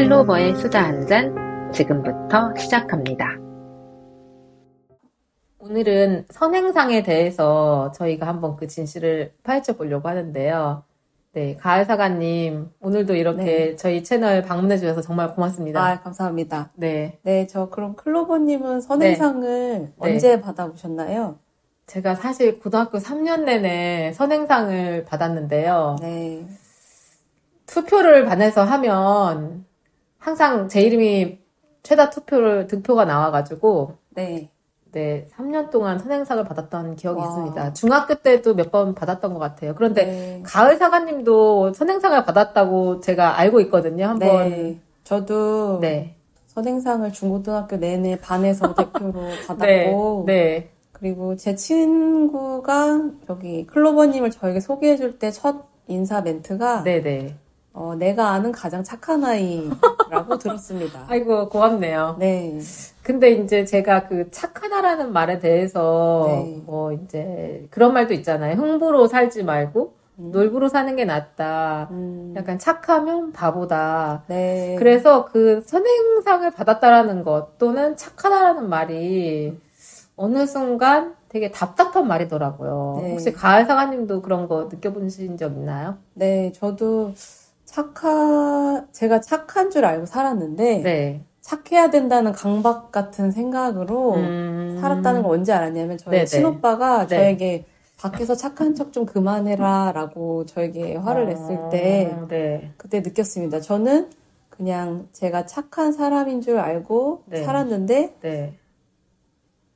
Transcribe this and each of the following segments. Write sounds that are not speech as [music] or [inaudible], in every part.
클로버의 수다 한 잔 지금부터 시작합니다. 오늘은 선행상에 대해서 저희가 한번 그 진실을 파헤쳐 보려고 하는데요. 네, 가을 사과님, 오늘도 이렇게 네. 저희 채널 방문해 주셔서 정말 고맙습니다. 아, 감사합니다. 네, 네, 저 그럼 클로버님은 선행상을 언제 받아보셨나요? 제가 사실 고등학교 3년 내내 선행상을 받았는데요. 네. 투표를 반에서 하면 항상 제 이름이 최다 투표를 득표가 나와가지고 네. 네 3년 동안 선행상을 받았던 기억이 와. 있습니다. 중학교 때도 몇 번 받았던 것 같아요. 그런데 네. 가을 사과님도 선행상을 받았다고 제가 알고 있거든요. 한번 네. 저도 네. 선행상을 중고등학교 내내 반에서 [laughs] 대표로 네. 받았고 네. 그리고 제 친구가 저기 클로버님을 저에게 소개해줄 때 첫 인사 멘트가 네, 네. 어, 내가 아는 가장 착한 아이라고 [laughs] 들었습니다. 아이고 고맙네요. 네. 근데 이제 제가 그 착하다라는 말에 대해서 네. 뭐 이제 그런 말도 있잖아요. 흥부로 살지 말고 음. 놀부로 사는 게 낫다. 음, 약간 착하면 바보다. 네. 그래서 그 선행상을 받았다라는 것 또는 착하다라는 말이 어느 순간 되게 답답한 말이더라고요. 네. 혹시 가을 사과님도 그런 거 느껴보신 적 있나요? 네, 저도 착하, 제가 착한 줄 알고 살았는데, 네. 착해야 된다는 강박 같은 생각으로 음. 살았다는 걸 언제 알았냐면, 저희 네네. 친오빠가 네. 저에게 밖에서 착한 척 좀 그만해라 라고 저에게 화를 냈을 때, 어, 네. 그때 느꼈습니다. 저는 그냥 제가 착한 사람인 줄 알고 네. 살았는데, 네.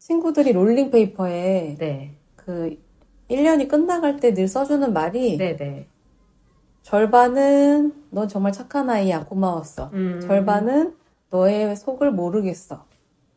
친구들이 롤링페이퍼에 네. 그 1년이 끝나갈 때 늘 써주는 말이, 네. 네. 절반은 넌 정말 착한 아이야 고마웠어. 음. 절반은 너의 속을 모르겠어.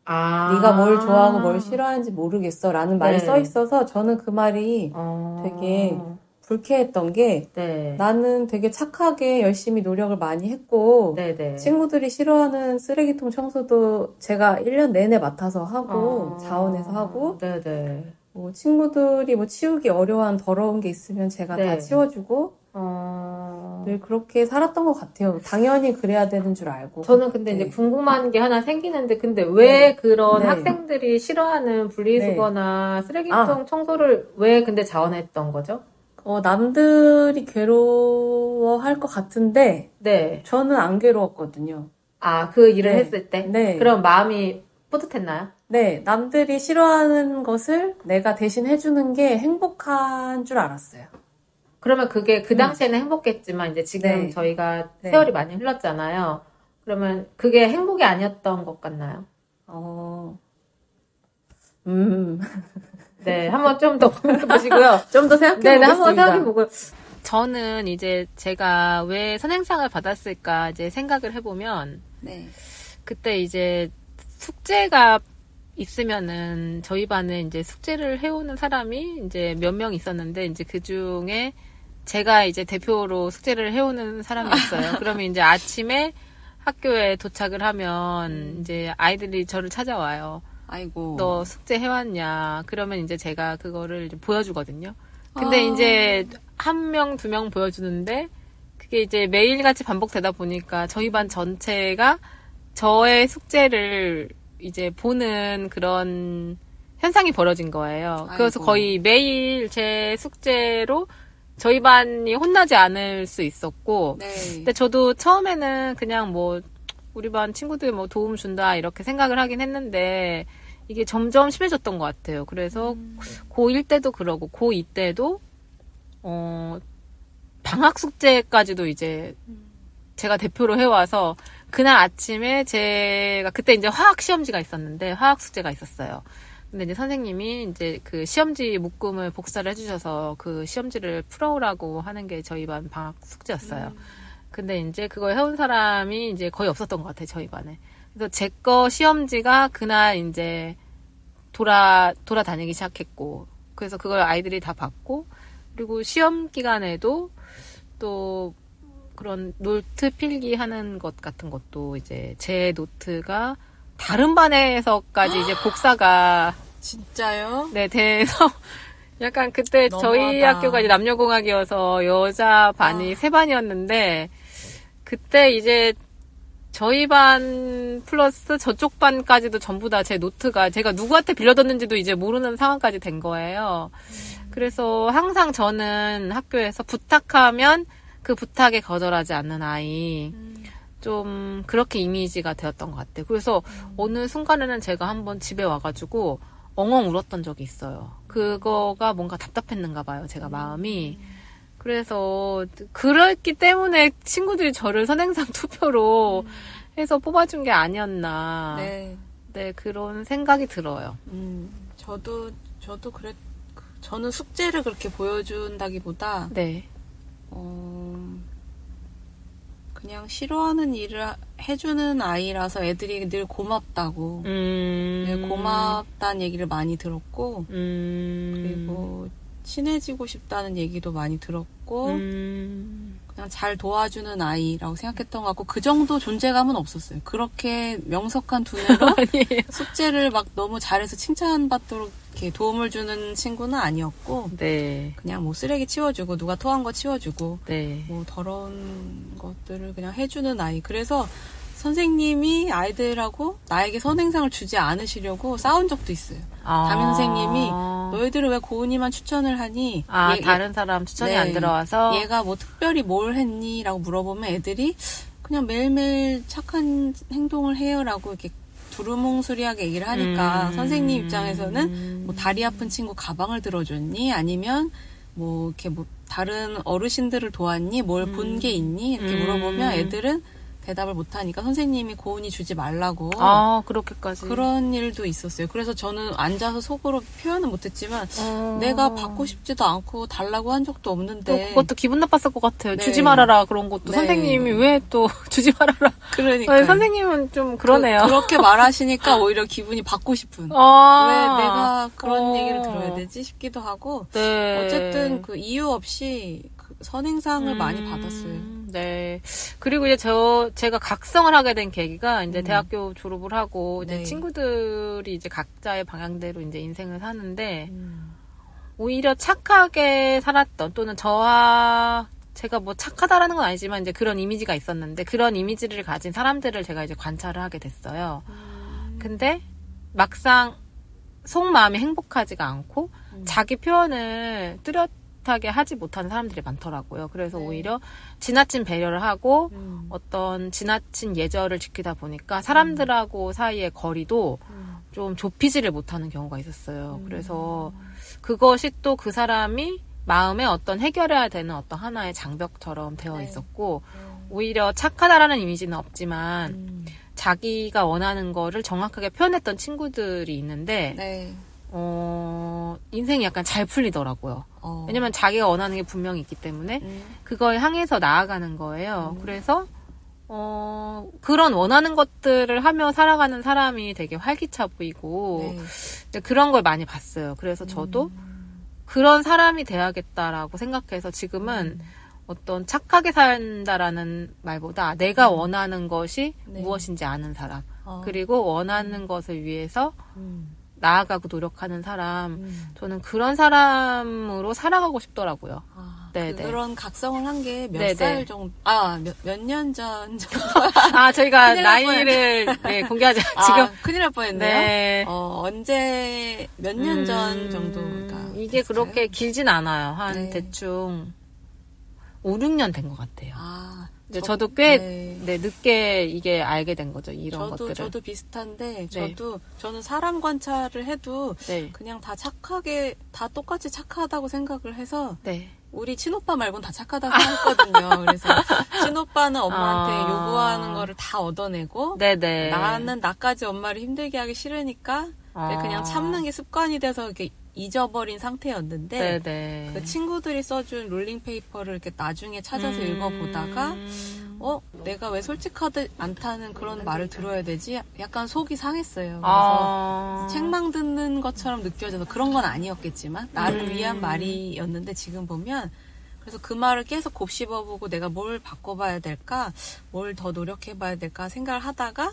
아. 네가 뭘 좋아하고 뭘 싫어하는지 모르겠어. 라는 말이 네. 써 있어서 저는 그 말이 어. 되게 불쾌했던 게 네. 나는 되게 착하게 열심히 노력을 많이 했고 네네. 친구들이 싫어하는 쓰레기통 청소도 제가 1년 내내 맡아서 하고 어. 자원해서 하고 네네. 뭐 친구들이 뭐 치우기 어려운 더러운 게 있으면 제가 다 네. 치워주고 어. 늘 그렇게 살았던 것 같아요. 당연히 그래야 되는 줄 알고. 저는 근데 이제 네. 궁금한 게 하나 생기는데, 근데 왜 그런 네. 학생들이 싫어하는 분리수거나 쓰레기통 아. 청소를 왜 근데 자원했던 거죠? 어, 남들이 괴로워할 것 같은데 네. 저는 안 괴로웠거든요. 아, 그 일을 네. 했을 때? 네. 그럼 마음이 뿌듯했나요? 네, 남들이 싫어하는 것을 내가 대신 해주는 게 행복한 줄 알았어요. 그러면 그게 그 당시에는 행복했지만, 이제 지금 네. 저희가 네. 세월이 많이 흘렀잖아요. 그러면 그게 행복이 아니었던 것 같나요? 어, 음, [laughs] 네, 한번 좀더 보시고요. [laughs] 좀 더 생각해 네, 네, 보겠습니다. 한번 생각해 보고. 저는 이제 제가 왜 선행상을 받았을까 이제 생각을 해보면, 네, 그때 이제 숙제가 있으면은 저희 반에 이제 숙제를 해오는 사람이 이제 몇 명 있었는데, 이제 그 중에 제가 이제 대표로 숙제를 해오는 사람이 있어요. [laughs] 그러면 이제 아침에 학교에 도착을 하면 이제 아이들이 저를 찾아와요. 아이고. 너 숙제 해왔냐? 그러면 이제 제가 그거를 보여주거든요. 근데 아. 이제 한 명, 두 명 보여주는데 그게 이제 매일같이 반복되다 보니까 저희 반 전체가 저의 숙제를 이제 보는 그런 현상이 벌어진 거예요. 그래서 아이고. 거의 매일 제 숙제로 저희 반이 혼나지 않을 수 있었고 네. 근데 저도 처음에는 그냥 뭐 우리 반 친구들 뭐 도움 준다 이렇게 생각을 하긴 했는데 이게 점점 심해졌던 것 같아요. 그래서 고1 때도 그러고 고2 때도 어 방학 숙제까지도 이제 제가 대표로 해와서 그날 아침에 제가 그때 이제 화학 시험지가 있었는데 화학 숙제가 있었어요. 근데 이제 선생님이 이제 그 시험지 묶음을 복사를 해주셔서 그 시험지를 풀어오라고 하는 게 저희 반 방학 숙제였어요. 근데 이제 그걸 해온 사람이 이제 거의 없었던 것 같아요, 저희 반에. 그래서 제 거 시험지가 그날 이제 돌아, 돌아다니기 시작했고, 그래서 그걸 아이들이 다 봤고, 그리고 시험 기간에도 또 그런 노트 필기 하는 것 같은 것도 이제 제 노트가 다른 반에서까지 이제 [gasps] 복사가 진짜요? 네, 돼서 [laughs] 약간 그때 저희 너무하다. 학교가 이제 남녀공학이어서 여자 반이 세 반이었는데 그때 이제 저희 반 플러스 저쪽 반까지도 전부 다 제 노트가 제가 누구한테 빌려뒀는지도 이제 모르는 상황까지 된 거예요. 그래서 항상 저는 학교에서 부탁하면 그 부탁에 거절하지 않는 아이. 좀 그렇게 이미지가 되었던 것 같아요. 그래서 어느 순간에는 제가 한번 집에 와가지고 엉엉 울었던 적이 있어요. 그거가 뭔가 답답했는가 봐요. 제가 마음이. 그래서 그랬기 때문에 친구들이 저를 선행상 [laughs] 투표로 해서 뽑아준 게 아니었나. 네. 네. 그런 생각이 들어요. 음, 저도, 저도 그랬, 저는 숙제를 그렇게 보여준다기보다, 네. 어, 그냥 싫어하는 일을 하- 해주는 아이라서 애들이 늘 고맙다고. 음. 네, 고맙다는 얘기를 많이 들었고, 음. 그리고 친해지고 싶다는 얘기도 많이 들었고, 음. 그냥 잘 도와주는 아이라고 생각했던 것 같고, 그 정도 존재감은 없었어요. 그렇게 명석한 두뇌로. [laughs] 숙제를 막 너무 잘해서 칭찬받도록 이렇게 도움을 주는 친구는 아니었고, 네. 그냥 뭐 쓰레기 치워주고, 누가 토한 거 치워주고, 네. 뭐 더러운 것들을 그냥 해주는 아이. 그래서 선생님이 아이들하고 나에게 선행상을 주지 않으시려고 싸운 적도 있어요. 담임 선생님이 너희들은 왜 고은이만 추천을 하니? 아, 얘- 다른 사람 추천이 네. 안 들어와서? 얘가 뭐 특별히 뭘 했니? 라고 물어보면 애들이 그냥 매일매일 착한 행동을 해요. 라고 이렇게 두루뭉술하게 얘기를 하니까 음. 선생님 입장에서는 뭐 다리 아픈 친구 가방을 들어줬니? 아니면 뭐 이렇게 뭐 다른 어르신들을 도왔니? 뭘 본게 있니? 이렇게 음. 물어보면 애들은 대답을 못하니까 선생님이 고은이 주지 말라고 아, 그렇게까지. 그런 일도 있었어요. 그래서 저는 앉아서 속으로 표현은 못했지만 어. 내가 받고 싶지도 않고 달라고 한 적도 또 없는데 그것도 기분 나빴을 것 같아요. 네. 주지 말아라 그런 것도 네. 선생님이 왜 또 [laughs] 주지 말아라. 그러니까 네, 선생님은 좀 그러네요. 그, 렇게 [laughs] 말하시니까 오히려 기분이 받고 싶은 아. 왜 내가 그런 어. 얘기를 들어야 되지 싶기도 하고 네. 어쨌든 그 이유 없이 그 선행상을 많이 음, 받았어요. 네. 그리고 이제 저, 제가 각성을 하게 된 계기가 이제 음. 대학교 졸업을 하고 이제 네. 친구들이 이제 각자의 방향대로 이제 인생을 사는데 음. 오히려 착하게 살았던 또는 저와 제가 뭐 착하다라는 건 아니지만 이제 그런 이미지가 있었는데 그런 이미지를 가진 사람들을 제가 이제 관찰을 하게 됐어요. 근데 막상 속마음이 행복하지가 않고 음. 자기 표현을 뚜렷 하게 하지 못하는 사람들이 많더라고요. 그래서 네. 오히려 지나친 배려를 하고 음. 어떤 지나친 예절을 지키다 보니까 사람들하고 사이의 거리도 음. 좀 좁히지를 못하는 경우가 있었어요. 음. 그래서 그것이 또 그 사람이 마음에 어떤 해결해야 되는 어떤 하나의 장벽처럼 되어 네. 있었고 음. 오히려 착하다라는 이미지는 없지만 음. 자기가 원하는 거를 정확하게 표현했던 친구들이 있는데 네. 어, 인생이 약간 잘 풀리더라고요. 어. 왜냐면 자기가 원하는 게 분명히 있기 때문에 음. 그걸 향해서 나아가는 거예요. 음. 그래서 어, 그런 원하는 것들을 하며 살아가는 사람이 되게 활기차 보이고 네. 그런 걸 많이 봤어요. 그래서 저도 음. 그런 사람이 돼야겠다라고 생각해서 지금은 음. 어떤 착하게 산다라는 말보다 내가 원하는 것이 네. 무엇인지 아는 사람 어. 그리고 원하는 것을 위해서 음. 나아가고 노력하는 사람 음. 저는 그런 사람으로 살아가고 싶더라고요. 아, 네, 네. 그런 각성을 한 게몇 네, 살 네. 정도? 아, 몇 년 전 정도? [laughs] 아 저희가 큰일 날 나이를 네, 공개하지 [laughs] 아, 지금 큰일 날 뻔했네요. 네. 어, 언제 몇 년전 음, 정도가 이게 됐어요? 그렇게 길진 않아요. 한 네. 대충 5, 6년 된 것 같아요. 아, 근데 저- 저도 꽤 네. 네, 늦게 이게 알게 된 거죠. 이런 저도 것들을. 저도 비슷한데 네. 저도 저는 사람 관찰을 해도 네. 그냥 다 착하게 다 똑같이 착하다고 생각을 해서 네. 우리 친오빠 말고는 다 착하다고 했거든요. [laughs] 그래서 친오빠는 엄마한테 아. 요구하는 거를 다 얻어내고 네네. 나는 나까지 엄마를 힘들게 하기 싫으니까 아. 그냥 참는 게 습관이 돼서 이렇게 잊어버린 상태였는데 네네. 그 친구들이 써준 롤링 페이퍼를 이렇게 나중에 찾아서 읽어보다가 음. 어 내가 왜 솔직하지 않다는 그런 말을 들어야 되지? 약간 속이 상했어요. 그래서 아. 책망 듣는 것처럼 느껴져서 그런 건 아니었겠지만 나를 음. 위한 말이었는데 지금 보면 그래서 그 말을 계속 곱씹어보고 내가 뭘 바꿔봐야 될까, 뭘 더 노력해봐야 될까 생각을 하다가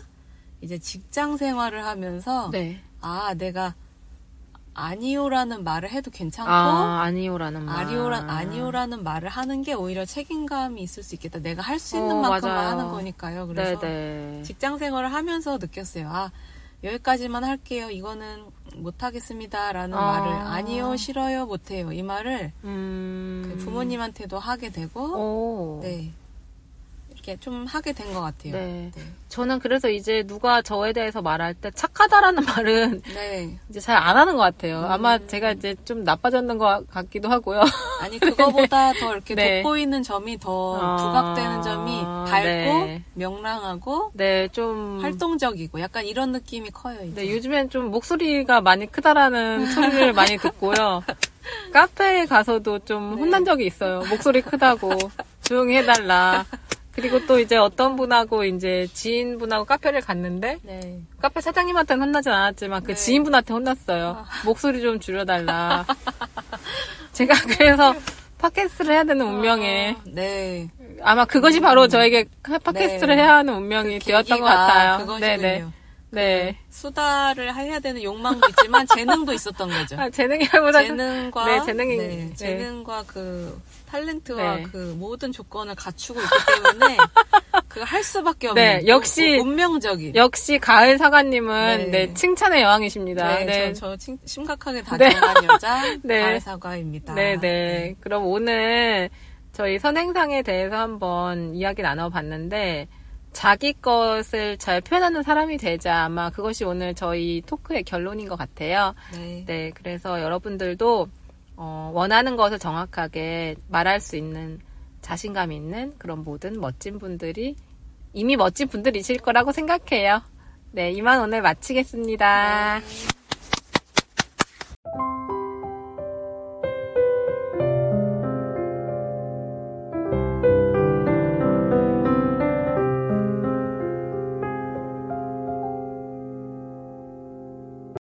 이제 직장 생활을 하면서 네. 아 내가 아니요라는 말을 해도 괜찮고 아, 아니요라는 말. 아니오라, 아니요라는 말을 하는 게 오히려 책임감이 있을 수 있겠다. 내가 할 수 있는 어, 만큼만 맞아요. 하는 거니까요. 그래서 네네. 직장 생활을 하면서 느꼈어요. 아, 여기까지만 할게요. 이거는 못하겠습니다. 라는 아. 말을 아니요, 싫어요, 못해요. 이 말을 음. 그 부모님한테도 하게 되고, 오. 네. 이렇게 좀 하게 된 것 같아요. 네. 네. 저는 그래서 이제 누가 저에 대해서 말할 때 착하다라는 [laughs] 말은 네. 이제 잘 안 하는 것 같아요. 음. 아마 제가 이제 좀 나빠졌는 것 같기도 하고요. [laughs] 아니, 그거보다 더 이렇게 네. 돋보이는 점이 더 아. 부각되는 점이 밝고, 네. 명랑하고, 네, 좀. 활동적이고, 약간 이런 느낌이 커요, 이제. 네, 요즘엔 좀 목소리가 많이 크다라는 [laughs] 소리를 많이 듣고요. 카페에 가서도 좀 네. 혼난 적이 있어요. 목소리 크다고. 조용히 해달라. 그리고 또 이제 어떤 분하고 이제 지인분하고 카페를 갔는데 네. 카페 사장님한테는 혼나진 않았지만 그 네. 지인분한테 혼났어요. 목소리 좀 줄여달라. [laughs] 제가 그래서 팟캐스트를 해야 되는 운명에 아, 네. 아마 그것이 바로 저에게 팟캐스트를 네. 해야 하는 운명이 되었던 것 같아요. 그것이군요. 네네. 네. 수다를 해야 되는 욕망도 있지만 [laughs] 재능도 있었던 거죠. 아, 재능이라보다 재능과 네, 재능이- 네, 네. 재능과 그 탤런트와 네. 그 모든 조건을 갖추고 있기 때문에 [laughs] 그 할 수밖에 없는 네, 역시- 운- 운명적인 역시 가을 사과님은 네. 네, 칭찬의 여왕이십니다. 네, 네. 저, 저 칭- 심각하게 다정한 [laughs] 여자 네. 가을 사과입니다. 네, 네. 그럼 오늘 저희 선행상에 대해서 한번 이야기 나눠봤는데 자기 것을 잘 표현하는 사람이 되자 아마 그것이 오늘 저희 토크의 결론인 것 같아요. 네. 네, 그래서 여러분들도 어, 원하는 것을 정확하게 말할 수 있는 자신감 있는 그런 모든 멋진 분들이 이미 멋진 분들이실 거라고 생각해요. 네, 이만 오늘 마치겠습니다. 네.